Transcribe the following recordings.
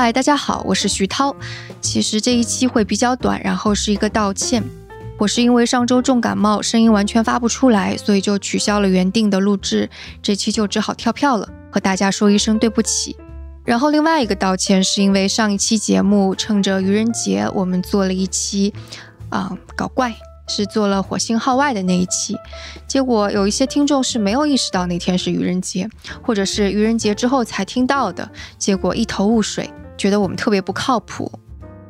嗨，大家好，我是徐涛。其实这一期会比较短，然后是一个道歉。我是因为上周重感冒，声音完全发不出来，所以就取消了原定的录制，这期就只好跳票了，和大家说一声对不起。然后另外一个道歉是因为上一期节目趁着愚人节，我们做了一期，啊，搞怪。是做了火星号外的那一期，结果有一些听众是没有意识到那天是愚人节，或者是愚人节之后才听到的，结果一头雾水，觉得我们特别不靠谱。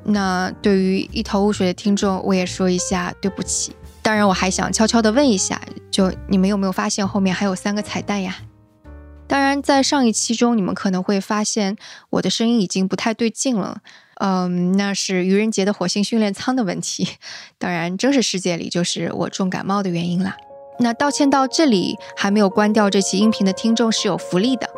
那对于一头雾水的听众，我也说一下对不起。当然，我还想悄悄地问一下，就你们有没有发现后面还有三个彩蛋呀？当然，在上一期中，你们可能会发现我的声音已经不太对劲了。嗯，那是愚人节的火星训练舱的问题。当然，真实世界里就是我重感冒的原因啦。那道歉到这里，还没有关掉这期音频的听众是有福利的。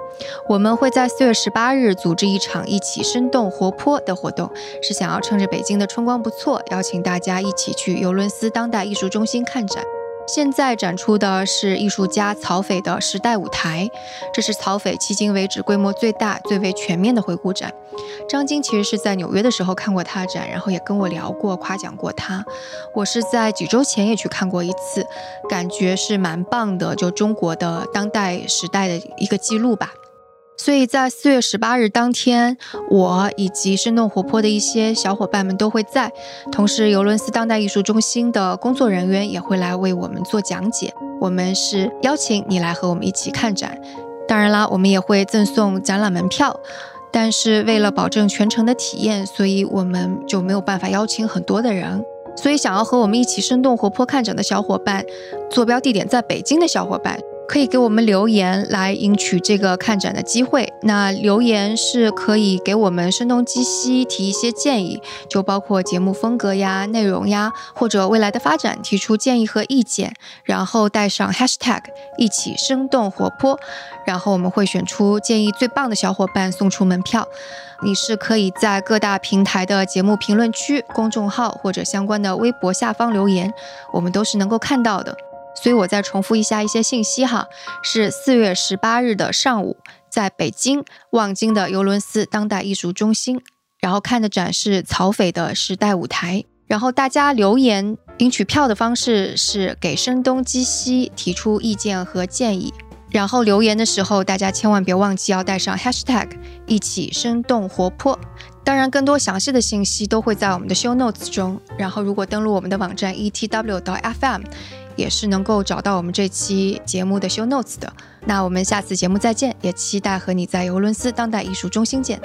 我们会在四月十八日组织一场一起生动活泼的活动，是想要趁着北京的春光不错，邀请大家一起去尤伦斯当代艺术中心看展。现在展出的是艺术家曹斐的时代舞台，这是曹斐迄今为止规模最大、最为全面的回顾展。张晶其实是在纽约的时候看过他展，然后也跟我聊过、夸奖过他。我是在几周前也去看过一次，感觉是蛮棒的，就中国的当代时代的一个记录吧。所以在四月十八日当天，我以及生动活泼的一些小伙伴们都会在，同时尤伦斯当代艺术中心的工作人员也会来为我们做讲解。我们是邀请你来和我们一起看展，当然啦，我们也会赠送展览门票。但是为了保证全程的体验，所以我们就没有办法邀请很多的人。所以想要和我们一起生动活泼看展的小伙伴，坐标地点在北京的小伙伴。可以给我们留言来赢取这个看展的机会。那留言是可以给我们声东击西提一些建议，就包括节目风格呀、内容呀，或者未来的发展提出建议和意见。然后带上 hashtag 一起生动活泼，然后我们会选出建议最棒的小伙伴送出门票。你是可以在各大平台的节目评论区、公众号或者相关的微博下方留言，我们都是能够看到的。所以我再重复一下一些信息哈，是四月十八日的上午，在北京望京的尤伦斯当代艺术中心，然后看的展是曹斐的时代舞台。然后大家留言领取票的方式是给声东击西提出意见和建议。然后留言的时候，大家千万别忘记要带上 hashtag 一起生动活泼。当然，更多详细的信息都会在我们的 show notes 中。然后如果登录我们的网站 etw 到 fm。也是能够找到我们这期节目的 show notes 的。那我们下次节目再见，也期待和你在尤伦斯当代艺术中心见。